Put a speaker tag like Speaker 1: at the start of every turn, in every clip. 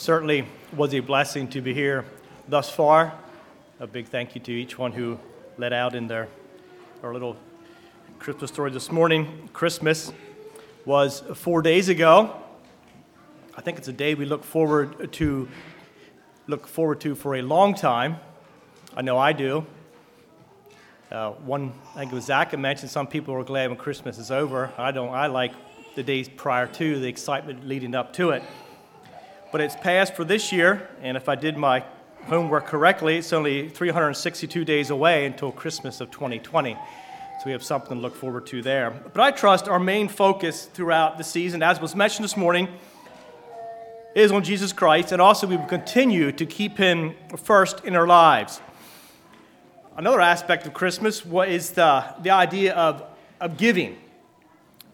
Speaker 1: certainly was a blessing to be here thus far. A big thank you to each one who let out in their our little Christmas story this morning. Christmas was four days ago. I think it's a day we look forward to look forward to for a long time. I know I do. Uh, one, I think it was Zach mentioned some people are glad when Christmas is over. I don't. I like the days prior to the excitement leading up to it. But it's passed for this year, and if I did my homework correctly, it's only 362 days away until Christmas of 2020. So we have something to look forward to there. But I trust our main focus throughout the season, as was mentioned this morning, is on Jesus Christ, and also we will continue to keep Him first in our lives. Another aspect of Christmas is the, the idea of, of giving.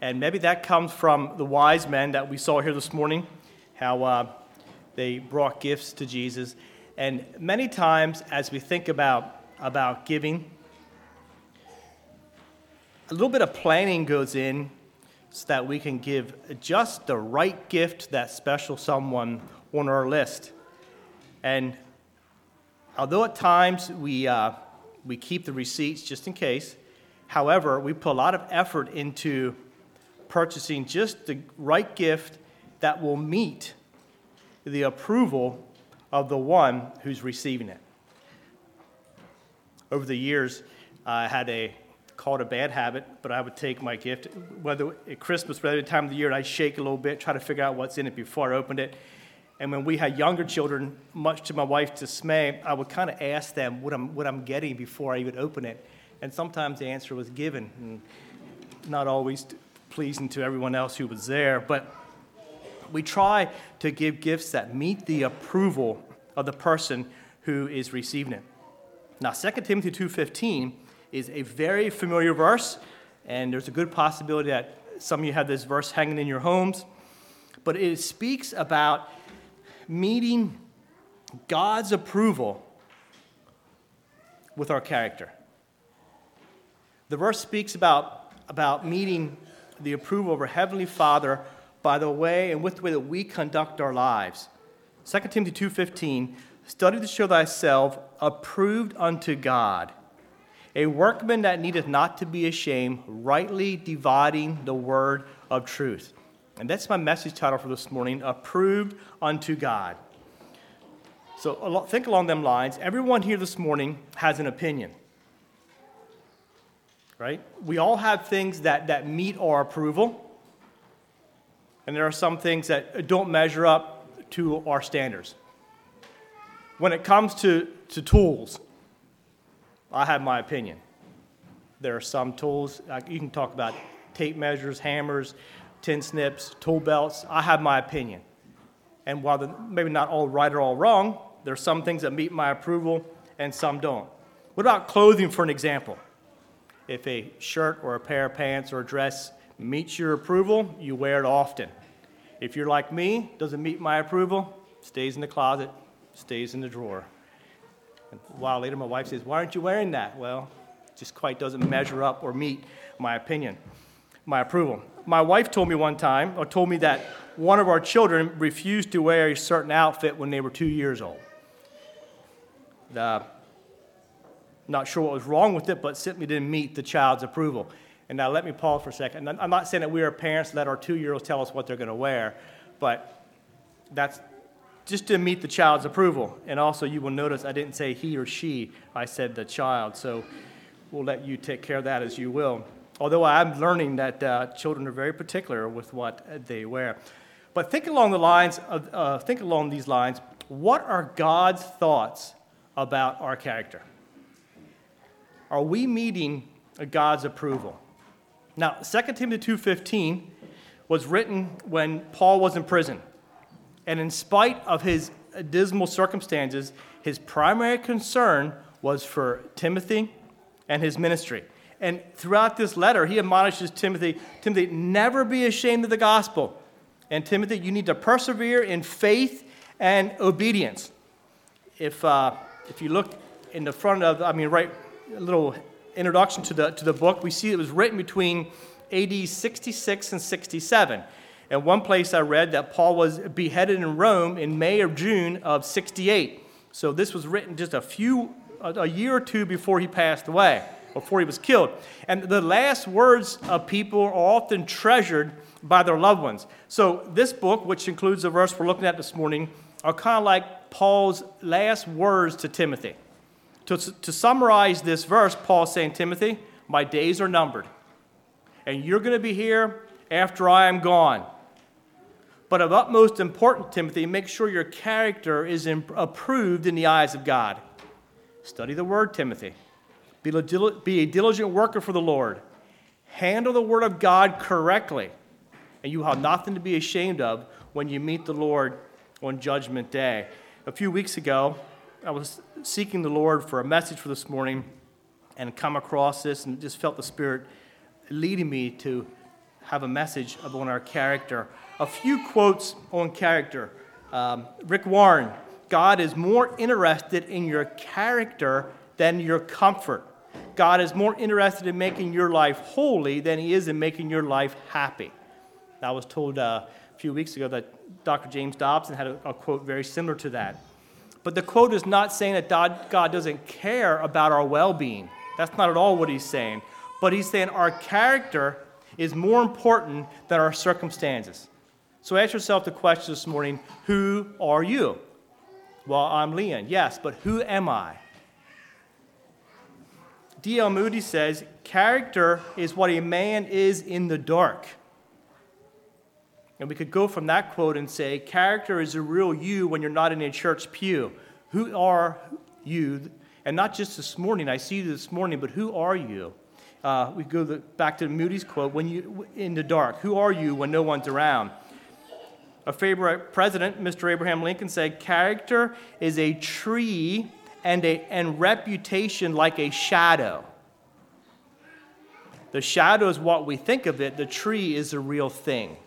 Speaker 1: And maybe that comes from the wise men that we saw here this morning, how uh, they brought gifts to Jesus. And many times, as we think about, about giving, a little bit of planning goes in so that we can give just the right gift to that special someone on our list. And although at times we, uh, we keep the receipts just in case, however, we put a lot of effort into purchasing just the right gift that will meet the approval of the one who's receiving it. Over the years, I had a called a bad habit, but I would take my gift, whether at Christmas, whether time of the year, I'd shake a little bit, try to figure out what's in it before I opened it. And when we had younger children, much to my wife's dismay, I would kind of ask them what I'm, what I'm getting before I even open it. And sometimes the answer was given, and not always pleasing to everyone else who was there. But we try to give gifts that meet the approval of the person who is receiving it. Now, 2 Timothy 2:15 is a very familiar verse, and there's a good possibility that some of you have this verse hanging in your homes. But it speaks about meeting God's approval with our character. The verse speaks about, about meeting the approval of our Heavenly Father by the way and with the way that we conduct our lives. 2 Timothy 2.15, study to show thyself approved unto God, a workman that needeth not to be ashamed, rightly dividing the word of truth. And that's my message title for this morning, approved unto God. So think along them lines. Everyone here this morning has an opinion right? We all have things that, that meet our approval, and there are some things that don't measure up to our standards. When it comes to, to tools, I have my opinion. There are some tools, you can talk about tape measures, hammers, tin snips, tool belts. I have my opinion. And while they're maybe not all right or all wrong, there are some things that meet my approval and some don't. What about clothing, for an example? If a shirt or a pair of pants or a dress meets your approval, you wear it often. If you're like me, doesn't meet my approval, stays in the closet, stays in the drawer. And a while later, my wife says, Why aren't you wearing that? Well, just quite doesn't measure up or meet my opinion, my approval. My wife told me one time, or told me that one of our children refused to wear a certain outfit when they were two years old. The not sure what was wrong with it, but simply didn't meet the child's approval. And now let me pause for a second. I'm not saying that we are parents let our two year olds tell us what they're going to wear, but that's just to meet the child's approval. And also, you will notice I didn't say he or she, I said the child. So we'll let you take care of that as you will. Although I'm learning that uh, children are very particular with what they wear. But think along the lines of, uh, think along these lines. What are God's thoughts about our character? Are we meeting God's approval? Now, 2 Timothy 2:15 was written when Paul was in prison. And in spite of his dismal circumstances, his primary concern was for Timothy and his ministry. And throughout this letter, he admonishes Timothy, Timothy, never be ashamed of the gospel. And Timothy, you need to persevere in faith and obedience. If, uh, if you look in the front of, I mean, right a little introduction to the, to the book, we see it was written between AD 66 and 67. And one place I read that Paul was beheaded in Rome in May or June of 68. So this was written just a few, a year or two before he passed away, before he was killed. And the last words of people are often treasured by their loved ones. So this book, which includes the verse we're looking at this morning, are kind of like Paul's last words to Timothy. To, to summarize this verse, Paul's saying, Timothy, my days are numbered. And you're going to be here after I am gone. But of utmost importance, Timothy, make sure your character is approved in the eyes of God. Study the word, Timothy. Be a diligent worker for the Lord. Handle the word of God correctly, and you have nothing to be ashamed of when you meet the Lord on Judgment Day. A few weeks ago, I was seeking the Lord for a message for this morning and come across this and just felt the Spirit leading me to have a message on our character. A few quotes on character. Um, Rick Warren God is more interested in your character than your comfort. God is more interested in making your life holy than he is in making your life happy. I was told uh, a few weeks ago that Dr. James Dobson had a, a quote very similar to that. But the quote is not saying that God, doesn't care about our well being. That's not at all what he's saying. But he's saying our character is more important than our circumstances. So ask yourself the question this morning who are you? Well, I'm Leon, yes, but who am I? D.L. Moody says, Character is what a man is in the dark. And we could go from that quote and say, Character is a real you when you're not in a church pew. Who are you? And not just this morning, I see you this morning, but who are you? Uh, we go the, back to Moody's quote, when you in the dark, who are you when no one's around? A favorite president, Mr. Abraham Lincoln, said, Character is a tree and, a, and reputation like a shadow. The shadow is what we think of it, the tree is the real thing.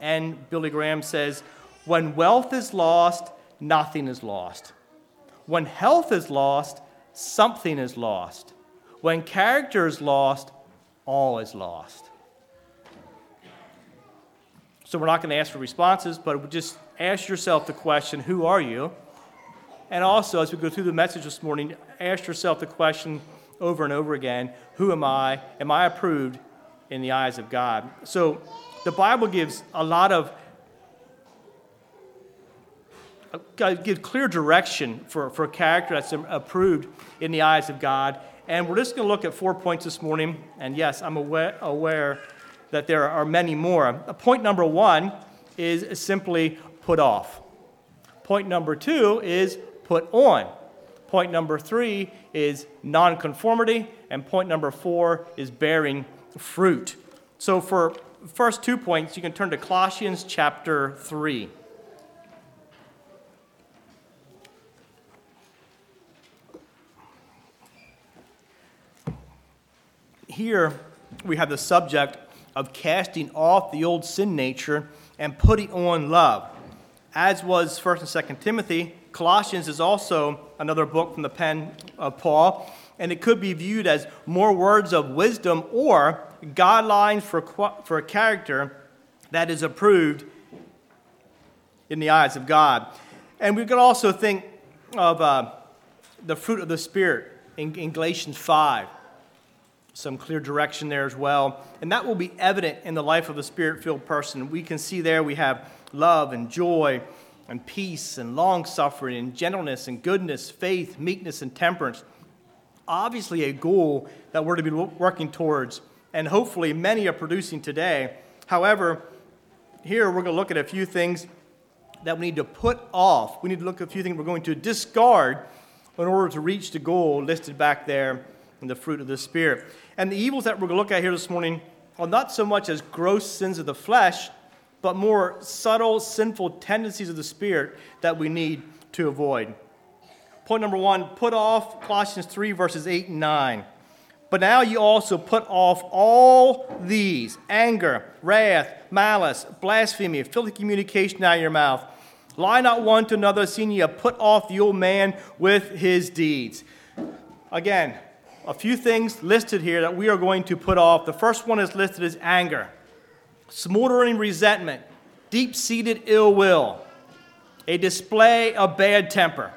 Speaker 1: And Billy Graham says, When wealth is lost, nothing is lost. When health is lost, something is lost. When character is lost, all is lost. So we're not going to ask for responses, but just ask yourself the question who are you? And also, as we go through the message this morning, ask yourself the question over and over again who am I? Am I approved in the eyes of God? So the Bible gives a lot of uh, give clear direction for, for a character that's approved in the eyes of God. And we're just going to look at four points this morning. And yes, I'm aware, aware that there are many more. Point number one is simply put off. Point number two is put on. Point number three is nonconformity. And point number four is bearing fruit. So, for first two points, you can turn to Colossians chapter 3. Here we have the subject of casting off the old sin nature and putting on love. As was 1st and 2nd Timothy, Colossians is also another book from the pen of Paul, and it could be viewed as more words of wisdom or guidelines for, for a character that is approved in the eyes of God. And we could also think of uh, the fruit of the Spirit in, in Galatians 5 some clear direction there as well. And that will be evident in the life of a spirit filled person. We can see there we have love and joy and peace and long suffering and gentleness and goodness, faith, meekness, and temperance. Obviously, a goal that we're to be working towards, and hopefully many are producing today. However, here we're going to look at a few things that we need to put off. We need to look at a few things we're going to discard in order to reach the goal listed back there in the fruit of the Spirit. And the evils that we're going to look at here this morning are not so much as gross sins of the flesh, but more subtle, sinful tendencies of the Spirit that we need to avoid. Point number one put off Colossians 3, verses 8 and 9. But now you also put off all these anger, wrath, malice, blasphemy, filthy communication out of your mouth. Lie not one to another, seeing have put off the old man with his deeds. Again, a few things listed here that we are going to put off. The first one is listed as anger. smoldering resentment, deep seated ill will, a display of bad temper.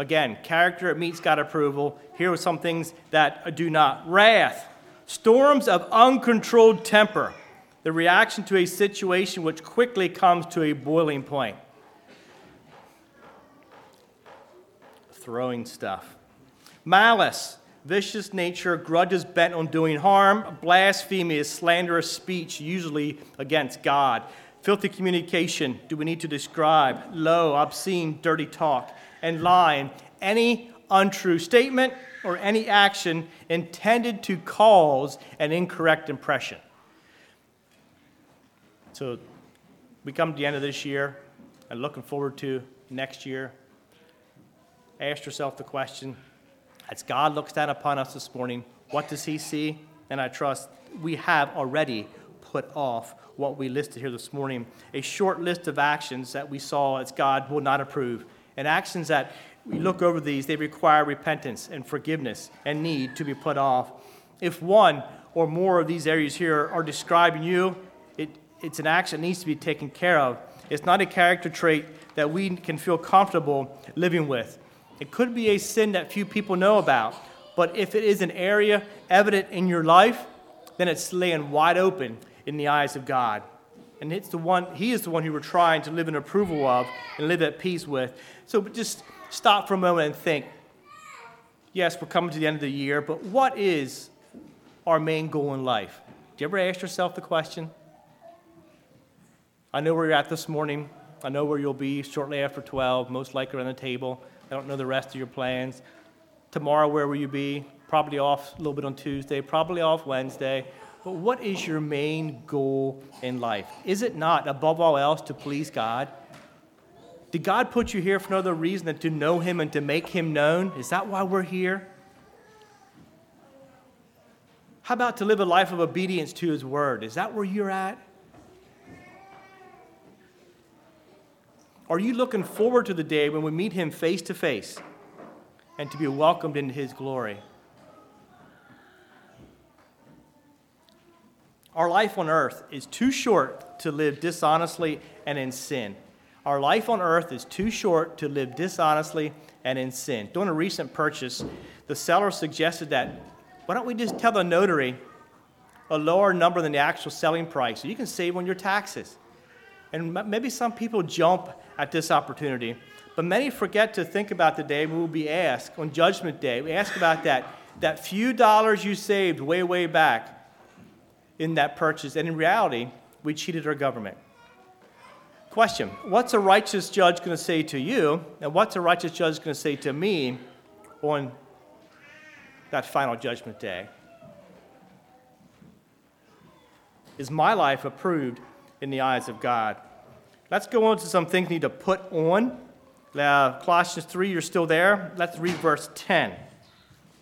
Speaker 1: Again, character meets God approval. Here are some things that do not. Wrath, storms of uncontrolled temper, the reaction to a situation which quickly comes to a boiling point. Throwing stuff. Malice, vicious nature, grudges bent on doing harm, blasphemy is slanderous speech, usually against God. Filthy communication, do we need to describe? Low, obscene, dirty talk. And lying, any untrue statement or any action intended to cause an incorrect impression. So we come to the end of this year and looking forward to next year. Ask yourself the question as God looks down upon us this morning, what does He see? And I trust we have already put off what we listed here this morning a short list of actions that we saw as God will not approve, and actions that we look over these, they require repentance and forgiveness and need to be put off. If one or more of these areas here are describing you, it, it's an action that needs to be taken care of. It's not a character trait that we can feel comfortable living with. It could be a sin that few people know about, but if it is an area evident in your life, then it's laying wide open in the eyes of God. And it's the one, He is the one who we're trying to live in approval of and live at peace with. So just stop for a moment and think yes, we're coming to the end of the year, but what is our main goal in life? Do you ever ask yourself the question? I know where you're at this morning. I know where you'll be shortly after 12, most likely around the table. I don't know the rest of your plans. Tomorrow, where will you be? Probably off a little bit on Tuesday, probably off Wednesday. But what is your main goal in life? Is it not, above all else, to please God? Did God put you here for no other reason than to know Him and to make Him known? Is that why we're here? How about to live a life of obedience to His Word? Is that where you're at? Are you looking forward to the day when we meet him face to face and to be welcomed into his glory? Our life on earth is too short to live dishonestly and in sin. Our life on earth is too short to live dishonestly and in sin. During a recent purchase, the seller suggested that why don't we just tell the notary a lower number than the actual selling price so you can save on your taxes? And maybe some people jump at this opportunity. But many forget to think about the day we will be asked on Judgment Day. We ask about that, that few dollars you saved way, way back in that purchase. And in reality, we cheated our government. Question What's a righteous judge going to say to you? And what's a righteous judge going to say to me on that final judgment day? Is my life approved in the eyes of God? Let's go on to some things need to put on. Uh, Colossians 3, you're still there. Let's read verse 10.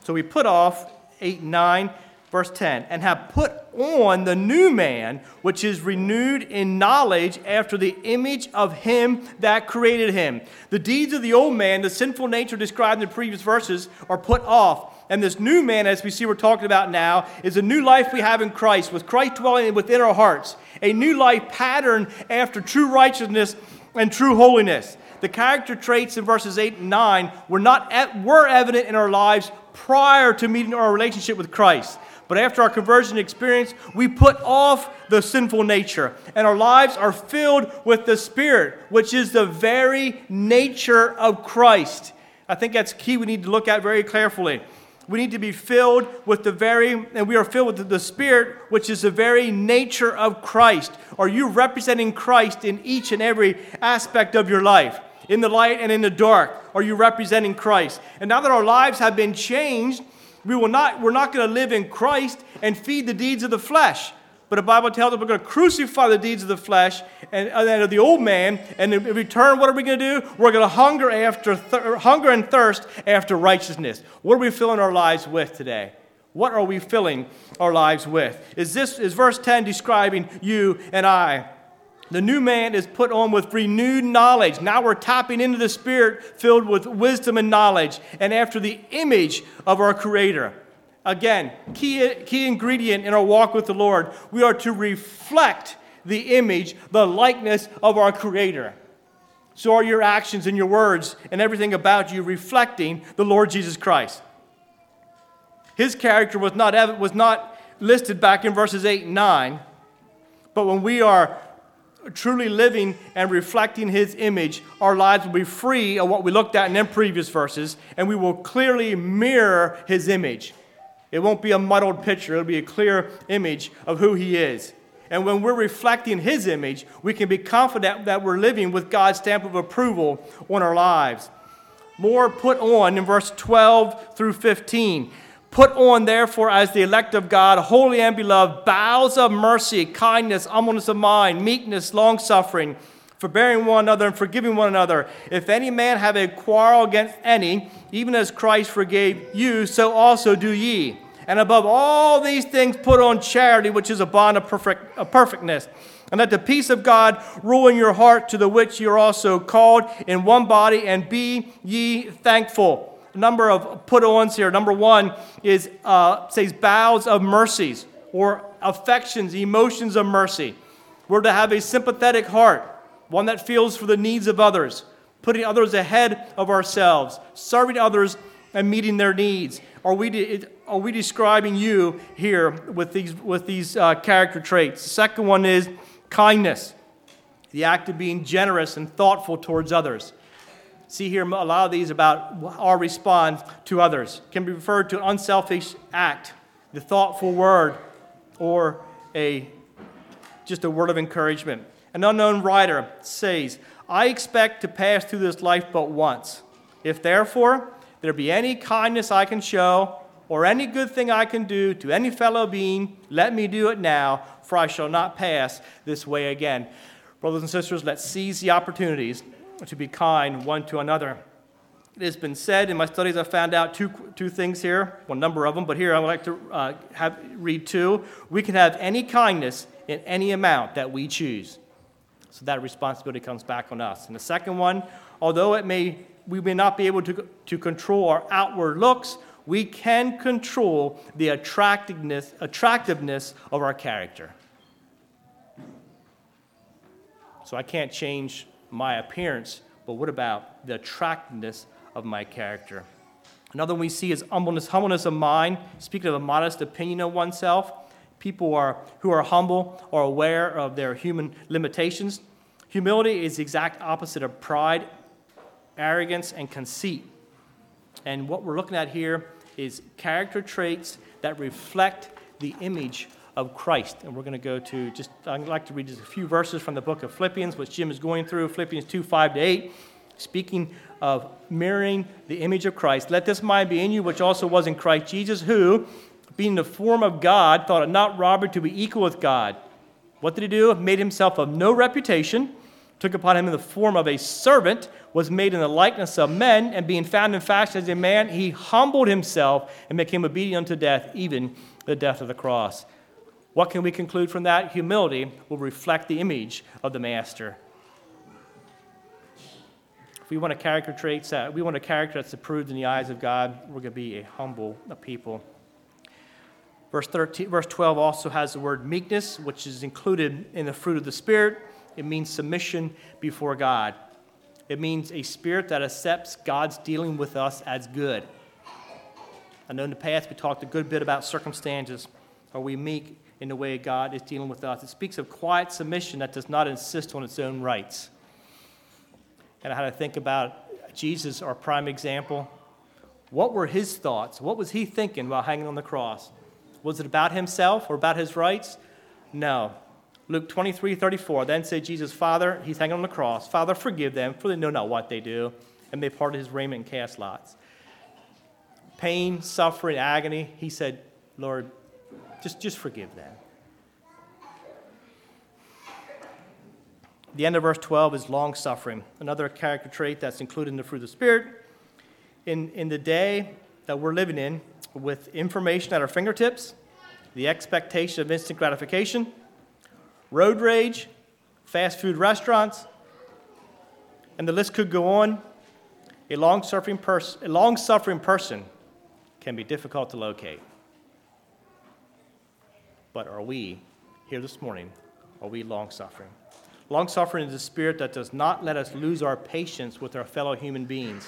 Speaker 1: So we put off 8 and 9, verse 10, and have put on the new man, which is renewed in knowledge after the image of him that created him. The deeds of the old man, the sinful nature described in the previous verses, are put off. And this new man, as we see we're talking about now, is a new life we have in Christ, with Christ dwelling within our hearts. A new life pattern after true righteousness and true holiness. The character traits in verses 8 and 9 were, not, were evident in our lives prior to meeting our relationship with Christ. But after our conversion experience, we put off the sinful nature, and our lives are filled with the Spirit, which is the very nature of Christ. I think that's key we need to look at very carefully. We need to be filled with the very, and we are filled with the Spirit, which is the very nature of Christ. Are you representing Christ in each and every aspect of your life? In the light and in the dark, are you representing Christ? And now that our lives have been changed, we will not, we're not going to live in Christ and feed the deeds of the flesh. But the Bible tells us we're going to crucify the deeds of the flesh and, and of the old man. And in return, what are we going to do? We're going to hunger after th- hunger and thirst after righteousness. What are we filling our lives with today? What are we filling our lives with? Is this is verse 10 describing you and I? The new man is put on with renewed knowledge. Now we're tapping into the Spirit filled with wisdom and knowledge and after the image of our Creator. Again, key, key ingredient in our walk with the Lord. We are to reflect the image, the likeness of our Creator. So are your actions and your words and everything about you reflecting the Lord Jesus Christ. His character was not, was not listed back in verses 8 and 9, but when we are truly living and reflecting His image, our lives will be free of what we looked at in them previous verses, and we will clearly mirror His image. It won't be a muddled picture, it'll be a clear image of who He is. And when we're reflecting His image, we can be confident that we're living with God's stamp of approval on our lives. More put on in verse 12 through 15. Put on, therefore, as the elect of God, holy and beloved, bowels of mercy, kindness, humbleness of mind, meekness, long suffering, forbearing one another and forgiving one another. If any man have a quarrel against any, even as Christ forgave you, so also do ye. And above all these things, put on charity, which is a bond of, perfect, of perfectness. And let the peace of God rule in your heart, to the which you are also called in one body, and be ye thankful number of put ons here. Number one is uh, says bowels of mercies or affections, emotions of mercy. We're to have a sympathetic heart, one that feels for the needs of others, putting others ahead of ourselves, serving others and meeting their needs. Are we, are we describing you here with these, with these uh, character traits? The second one is kindness, the act of being generous and thoughtful towards others see here a lot of these about our response to others. Can be referred to an unselfish act the thoughtful word or a just a word of encouragement. An unknown writer says i expect to pass through this life but once. If therefore there be any kindness i can show or any good thing i can do to any fellow being let me do it now for i shall not pass this way again. Brothers and sisters let's seize the opportunities to be kind one to another. It has been said in my studies, I found out two, two things here, A number of them, but here I would like to uh, have, read two. We can have any kindness in any amount that we choose. So that responsibility comes back on us. And the second one, although it may, we may not be able to, to control our outward looks, we can control the attractiveness, attractiveness of our character. So I can't change my appearance, but what about the attractiveness of my character? Another one we see is humbleness, humbleness of mind. Speaking of a modest opinion of oneself, people are, who are humble are aware of their human limitations. Humility is the exact opposite of pride, arrogance, and conceit. And what we're looking at here is character traits that reflect the image of Christ. And we're going to go to just, I'd like to read just a few verses from the book of Philippians, which Jim is going through Philippians 2 5 to 8. Speaking of mirroring the image of Christ, let this mind be in you, which also was in Christ Jesus, who, being the form of God, thought it not robbery to be equal with God. What did he do? Made himself of no reputation, took upon him in the form of a servant, was made in the likeness of men, and being found in fashion as a man, he humbled himself and became obedient unto death, even the death of the cross. What can we conclude from that? Humility will reflect the image of the Master. If we want a character traits that we want a character that's approved in the eyes of God, we're going to be a humble people. Verse 13, verse 12 also has the word meekness, which is included in the fruit of the Spirit. It means submission before God. It means a spirit that accepts God's dealing with us as good. I know in the past we talked a good bit about circumstances. Are we meek? In the way God is dealing with us. It speaks of quiet submission that does not insist on its own rights. And I had to think about Jesus, our prime example. What were his thoughts? What was he thinking while hanging on the cross? Was it about himself or about his rights? No. Luke 23 34. Then said Jesus, Father, he's hanging on the cross, Father, forgive them, for they know not what they do. And they parted his raiment and cast lots. Pain, suffering, agony. He said, Lord, just, just forgive them. The end of verse 12 is long suffering, another character trait that's included in the fruit of the Spirit. In, in the day that we're living in, with information at our fingertips, the expectation of instant gratification, road rage, fast food restaurants, and the list could go on. A long suffering, pers- a long suffering person can be difficult to locate. But are we, here this morning, are we long suffering? Long suffering is a spirit that does not let us lose our patience with our fellow human beings.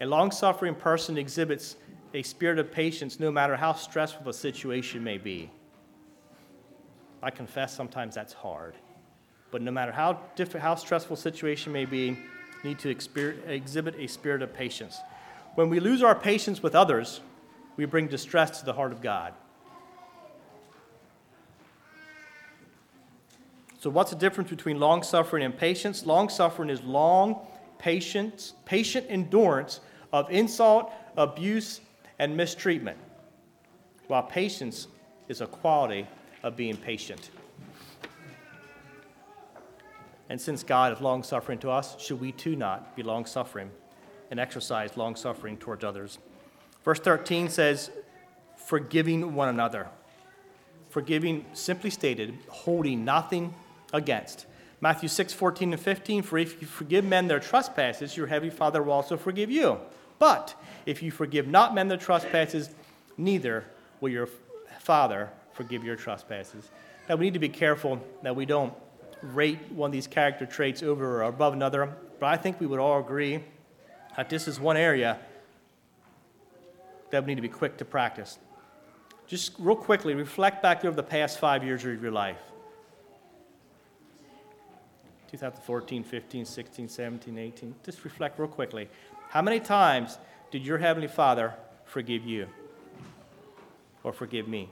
Speaker 1: A long suffering person exhibits a spirit of patience no matter how stressful the situation may be. I confess sometimes that's hard. But no matter how, diff- how stressful situation may be, need to exhibit a spirit of patience. When we lose our patience with others, we bring distress to the heart of God. So, what's the difference between long suffering and patience? Long suffering is long, patience, patient endurance of insult, abuse, and mistreatment, while patience is a quality of being patient. And since God is long suffering to us, should we too not be long suffering and exercise long suffering towards others? Verse 13 says, forgiving one another. Forgiving, simply stated, holding nothing against. Matthew 6, 14 and 15, for if you forgive men their trespasses, your heavenly Father will also forgive you. But if you forgive not men their trespasses, neither will your Father forgive your trespasses. Now, we need to be careful that we don't rate one of these character traits over or above another, but I think we would all agree that this is one area that we need to be quick to practice. Just real quickly, reflect back over the past five years of your life 2014, 15, 16, 17, 18. Just reflect real quickly. How many times did your Heavenly Father forgive you or forgive me?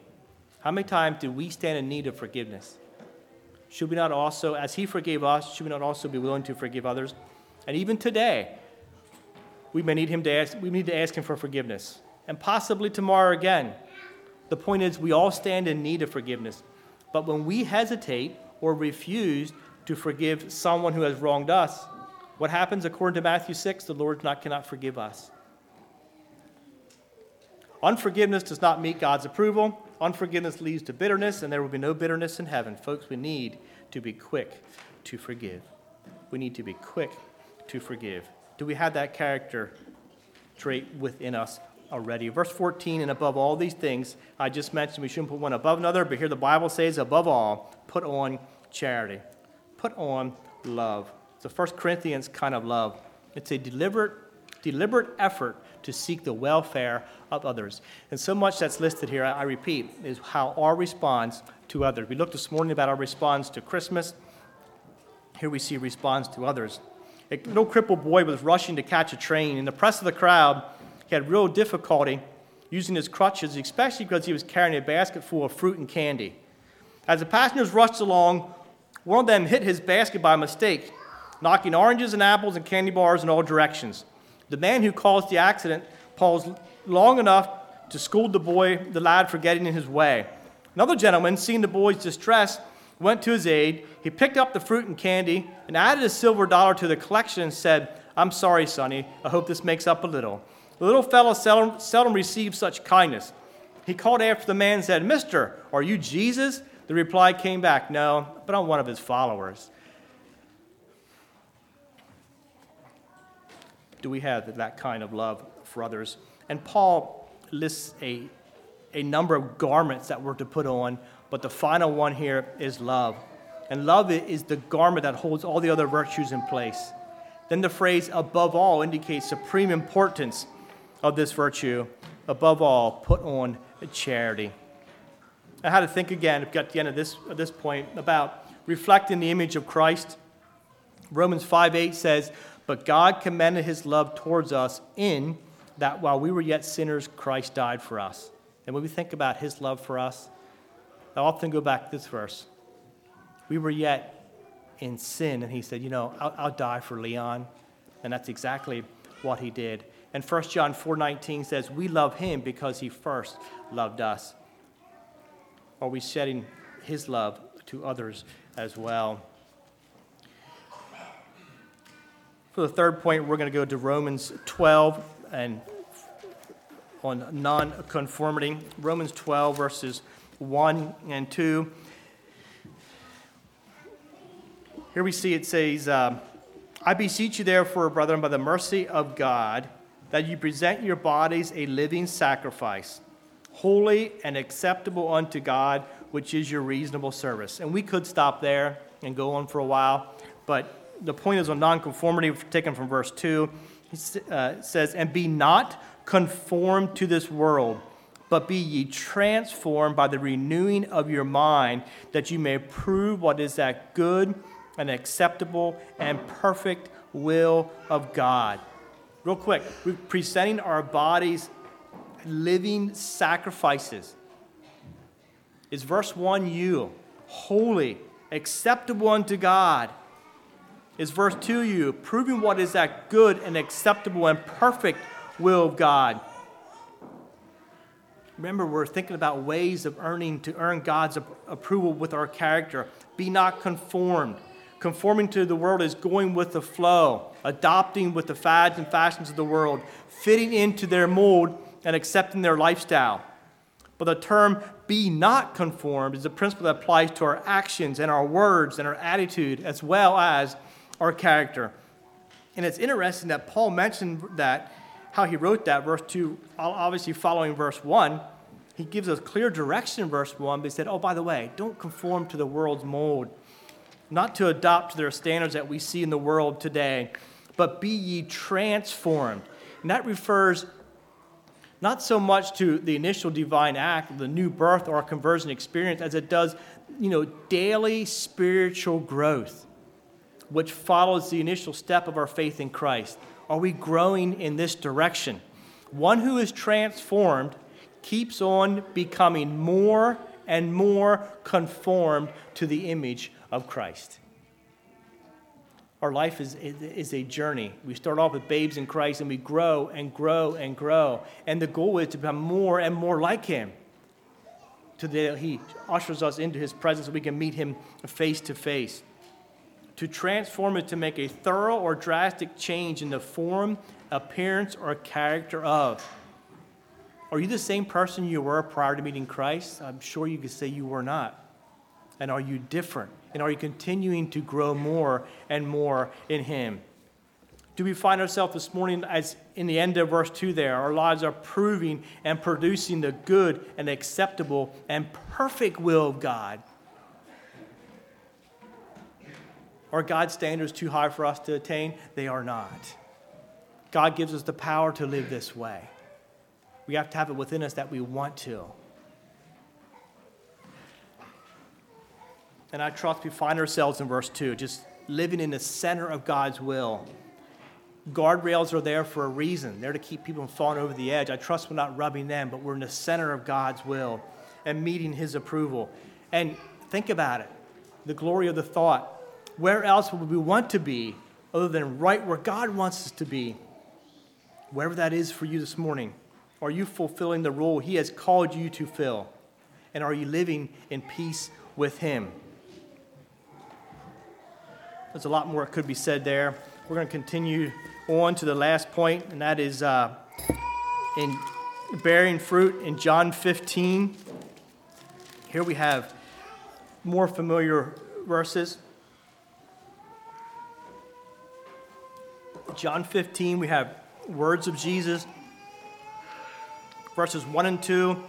Speaker 1: How many times do we stand in need of forgiveness? Should we not also, as He forgave us, should we not also be willing to forgive others? And even today, we may need Him to ask, we need to ask Him for forgiveness. And possibly tomorrow again. The point is, we all stand in need of forgiveness. But when we hesitate or refuse to forgive someone who has wronged us, what happens according to Matthew 6? The Lord not, cannot forgive us. Unforgiveness does not meet God's approval. Unforgiveness leads to bitterness, and there will be no bitterness in heaven. Folks, we need to be quick to forgive. We need to be quick to forgive. Do we have that character trait within us already? Verse 14, and above all these things, I just mentioned we shouldn't put one above another, but here the Bible says, above all, put on charity, put on love. It's a 1 Corinthians kind of love. It's a deliberate, deliberate effort to seek the welfare of others. And so much that's listed here, I repeat, is how our response to others. We looked this morning about our response to Christmas. Here we see response to others. A little crippled boy was rushing to catch a train. In the press of the crowd, he had real difficulty using his crutches, especially because he was carrying a basket full of fruit and candy. As the passengers rushed along, one of them hit his basket by mistake, knocking oranges and apples and candy bars in all directions. The man who caused the accident paused long enough to scold the boy, the lad, for getting in his way. Another gentleman, seeing the boy's distress, went to his aid. He picked up the fruit and candy and added a silver dollar to the collection and said, I'm sorry, Sonny. I hope this makes up a little. The little fellow seldom, seldom received such kindness. He called after the man and said, Mister, are you Jesus? The reply came back, No, but I'm one of his followers. do we have that kind of love for others? And Paul lists a, a number of garments that we're to put on, but the final one here is love. And love is the garment that holds all the other virtues in place. Then the phrase above all indicates supreme importance of this virtue. Above all, put on charity. I had to think again, at the end of this, at this point, about reflecting the image of Christ. Romans 5 8 says, but God commended his love towards us in that while we were yet sinners, Christ died for us. And when we think about his love for us, I often go back to this verse. We were yet in sin, and he said, You know, I'll, I'll die for Leon. And that's exactly what he did. And 1 John 4:19 says, "We love him because he first loved us." Are we shedding his love to others as well? For the third point, we're going to go to Romans 12 and on non-conformity. Romans 12 verses 1 and 2. Here we see it says, uh, I beseech you, therefore, brethren, by the mercy of God, that you present your bodies a living sacrifice, holy and acceptable unto God, which is your reasonable service. And we could stop there and go on for a while, but the point is on nonconformity, taken from verse 2. He uh, says, And be not conformed to this world, but be ye transformed by the renewing of your mind, that you may prove what is that good and acceptable and perfect will of God. Real quick, we're presenting our bodies living sacrifices. Is verse 1 you, holy, acceptable unto God? Is verse 2 you, proving what is that good and acceptable and perfect will of God? Remember, we're thinking about ways of earning to earn God's approval with our character. Be not conformed. Conforming to the world is going with the flow, adopting with the fads and fashions of the world, fitting into their mold and accepting their lifestyle. But the term be not conformed is a principle that applies to our actions and our words and our attitude as well as our character. And it's interesting that Paul mentioned that, how he wrote that, verse 2, obviously following verse 1. He gives us clear direction in verse 1, but he said, Oh, by the way, don't conform to the world's mold not to adopt their standards that we see in the world today, but be ye transformed. And that refers not so much to the initial divine act the new birth or conversion experience as it does, you know, daily spiritual growth, which follows the initial step of our faith in Christ. Are we growing in this direction? One who is transformed keeps on becoming more and more conformed to the image of Christ. Our life is, is a journey. We start off with babes in Christ and we grow and grow and grow. And the goal is to become more and more like Him. to Today, He ushers us into His presence so we can meet Him face to face. To transform it to make a thorough or drastic change in the form, appearance, or character of. Are you the same person you were prior to meeting Christ? I'm sure you could say you were not. And are you different? And are you continuing to grow more and more in Him? Do we find ourselves this morning as in the end of verse 2 there? Our lives are proving and producing the good and acceptable and perfect will of God. Are God's standards too high for us to attain? They are not. God gives us the power to live this way. We have to have it within us that we want to. And I trust we find ourselves in verse 2, just living in the center of God's will. Guardrails are there for a reason. They're to keep people from falling over the edge. I trust we're not rubbing them, but we're in the center of God's will and meeting His approval. And think about it the glory of the thought. Where else would we want to be other than right where God wants us to be? Wherever that is for you this morning, are you fulfilling the role He has called you to fill? And are you living in peace with Him? There's a lot more that could be said there. We're going to continue on to the last point, and that is uh, in bearing fruit in John 15. Here we have more familiar verses. John 15, we have words of Jesus. Verses 1 and 2.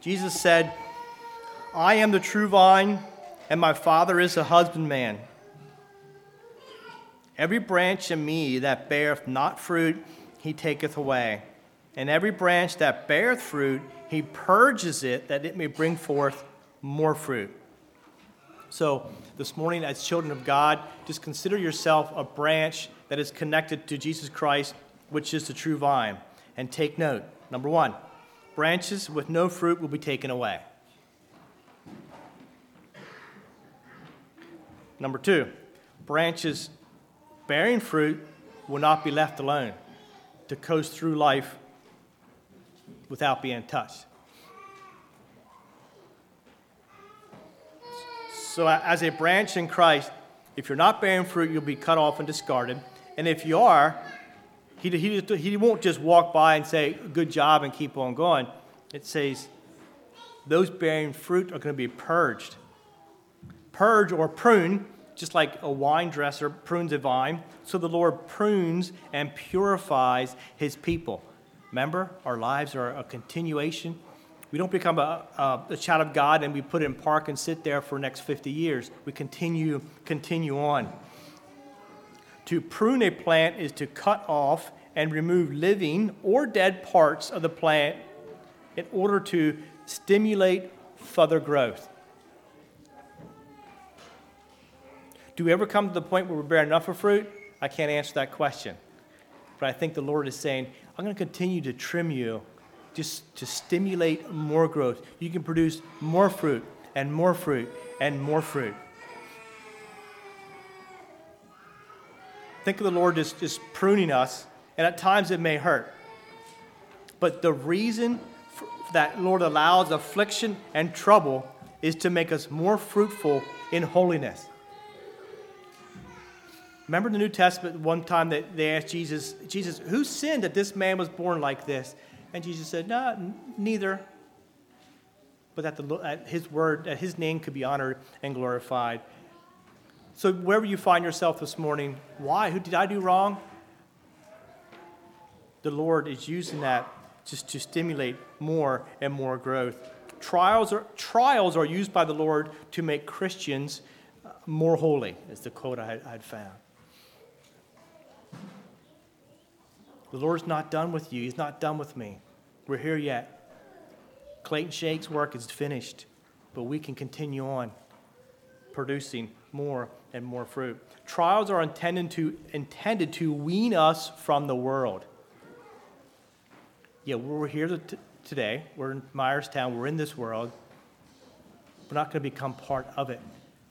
Speaker 1: Jesus said, I am the true vine, and my Father is the husbandman. Every branch in me that beareth not fruit, he taketh away. And every branch that beareth fruit, he purges it that it may bring forth more fruit. So, this morning, as children of God, just consider yourself a branch that is connected to Jesus Christ, which is the true vine. And take note number one, branches with no fruit will be taken away. Number two, branches bearing fruit will not be left alone to coast through life without being touched. So, as a branch in Christ, if you're not bearing fruit, you'll be cut off and discarded. And if you are, he, he, he won't just walk by and say, Good job, and keep on going. It says, Those bearing fruit are going to be purged. Purge or prune just like a wine dresser prunes a vine, so the Lord prunes and purifies his people. Remember, our lives are a continuation. We don't become a, a, a, child of God and we put it in park and sit there for the next 50 years. We continue, continue on. To prune a plant is to cut off and remove living or dead parts of the plant in order to stimulate further growth. Do we ever come to the point where we bear enough of fruit? I can't answer that question. But I think the Lord is saying, I'm going to continue to trim you just to stimulate more growth. You can produce more fruit and more fruit and more fruit. Think of the Lord just, just pruning us, and at times it may hurt. But the reason that Lord allows affliction and trouble is to make us more fruitful in holiness. Remember the New Testament one time that they asked Jesus, Jesus, who sinned that this man was born like this? And Jesus said, No, neither. But that, the, that his word, that his name could be honored and glorified. So, wherever you find yourself this morning, why? Who did I do wrong? The Lord is using that just to stimulate more and more growth. Trials are, trials are used by the Lord to make Christians uh, more holy, is the quote I had found. The Lord's not done with you, He's not done with me. We're here yet. Clayton Shake's work is finished, but we can continue on producing more and more fruit. Trials are intended to, intended to wean us from the world. Yeah, we're here t- today. We're in Myerstown. We're in this world. We're not going to become part of it.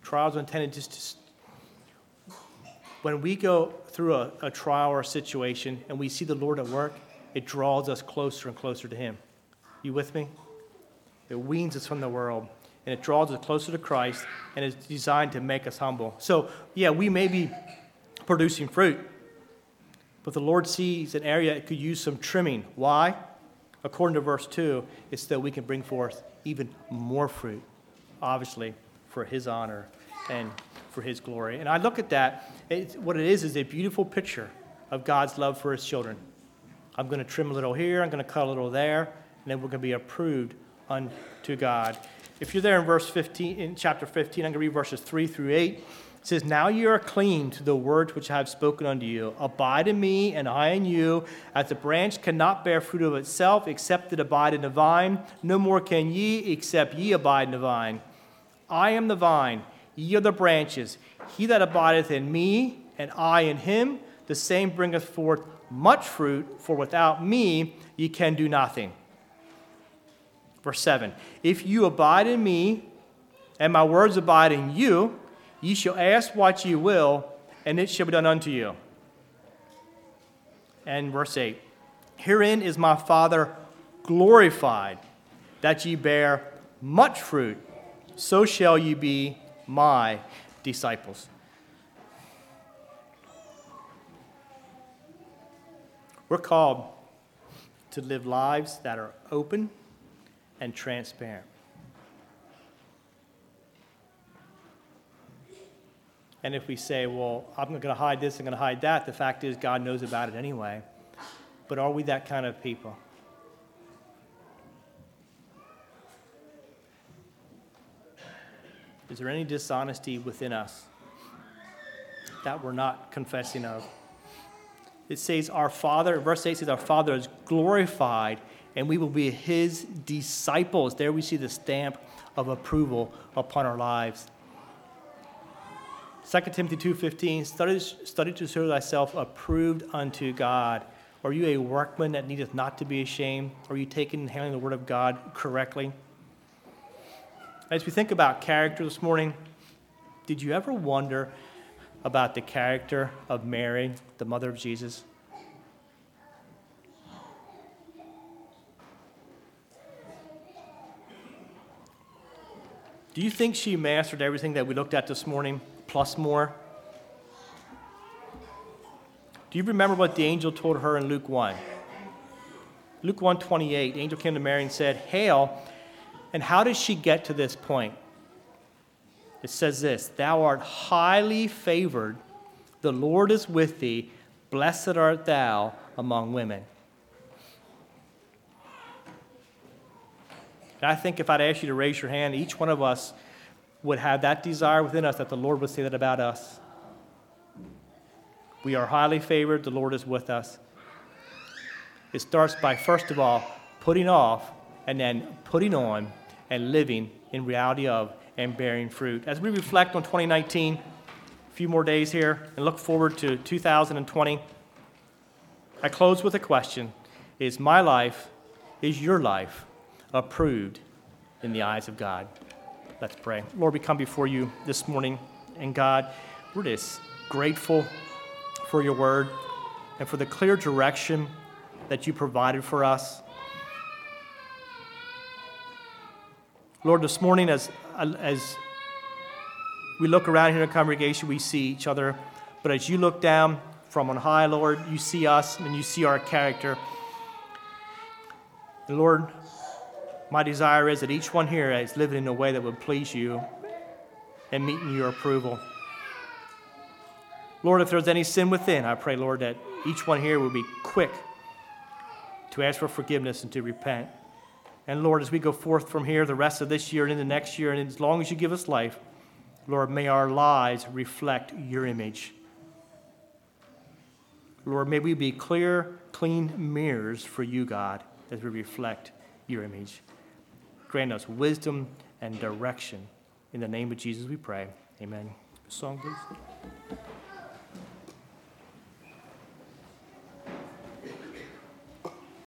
Speaker 1: Trials are intended just to. When we go through a, a trial or a situation and we see the Lord at work, it draws us closer and closer to Him. You with me? It weans us from the world and it draws us closer to Christ and is designed to make us humble. So, yeah, we may be producing fruit, but the Lord sees an area that could use some trimming. Why? According to verse 2, it's that we can bring forth even more fruit, obviously, for His honor and for His glory. And I look at that, what it is is a beautiful picture of God's love for His children. I'm going to trim a little here, I'm going to cut a little there, and then we're going to be approved unto God. If you're there in verse 15, in chapter 15, I'm going to read verses 3 through 8. It says, Now you are clean to the words which I have spoken unto you. Abide in me, and I in you. As the branch cannot bear fruit of itself, except it abide in the vine, no more can ye, except ye abide in the vine. I am the vine, ye are the branches. He that abideth in me, and I in him, the same bringeth forth much fruit, for without me ye can do nothing. Verse 7 If you abide in me, and my words abide in you, ye shall ask what ye will, and it shall be done unto you. And verse 8 Herein is my Father glorified, that ye bear much fruit, so shall ye be my disciples. We're called to live lives that are open and transparent. And if we say, well, I'm going to hide this, I'm going to hide that, the fact is, God knows about it anyway. But are we that kind of people? Is there any dishonesty within us that we're not confessing of? It says, Our Father, verse 8 says, Our Father is glorified and we will be his disciples. There we see the stamp of approval upon our lives. 2 Timothy 2.15, study, study to show thyself approved unto God. Are you a workman that needeth not to be ashamed? Are you taking and handling the word of God correctly? As we think about character this morning, did you ever wonder about the character of Mary, the mother of Jesus? Do you think she mastered everything that we looked at this morning, plus more? Do you remember what the angel told her in Luke 1? Luke 1 28, the angel came to Mary and said, Hail. And how does she get to this point? It says this Thou art highly favored, the Lord is with thee, blessed art thou among women. And I think if I'd ask you to raise your hand, each one of us would have that desire within us that the Lord would say that about us. We are highly favored, the Lord is with us. It starts by, first of all, putting off and then putting on and living in reality of and bearing fruit. As we reflect on 2019, a few more days here, and look forward to 2020, I close with a question Is my life, is your life approved in the eyes of God? Let's pray. Lord, we come before you this morning, and God, we're just grateful for your word and for the clear direction that you provided for us. Lord, this morning, as, as we look around here in the congregation, we see each other. But as you look down from on high, Lord, you see us and you see our character. And Lord, my desire is that each one here is living in a way that would please you and meeting your approval. Lord, if there's any sin within, I pray, Lord, that each one here will be quick to ask for forgiveness and to repent. And Lord, as we go forth from here the rest of this year and into next year, and as long as you give us life, Lord, may our lives reflect your image. Lord, may we be clear, clean mirrors for you, God, as we reflect your image. Grant us wisdom and direction. In the name of Jesus, we pray. Amen. Song, please.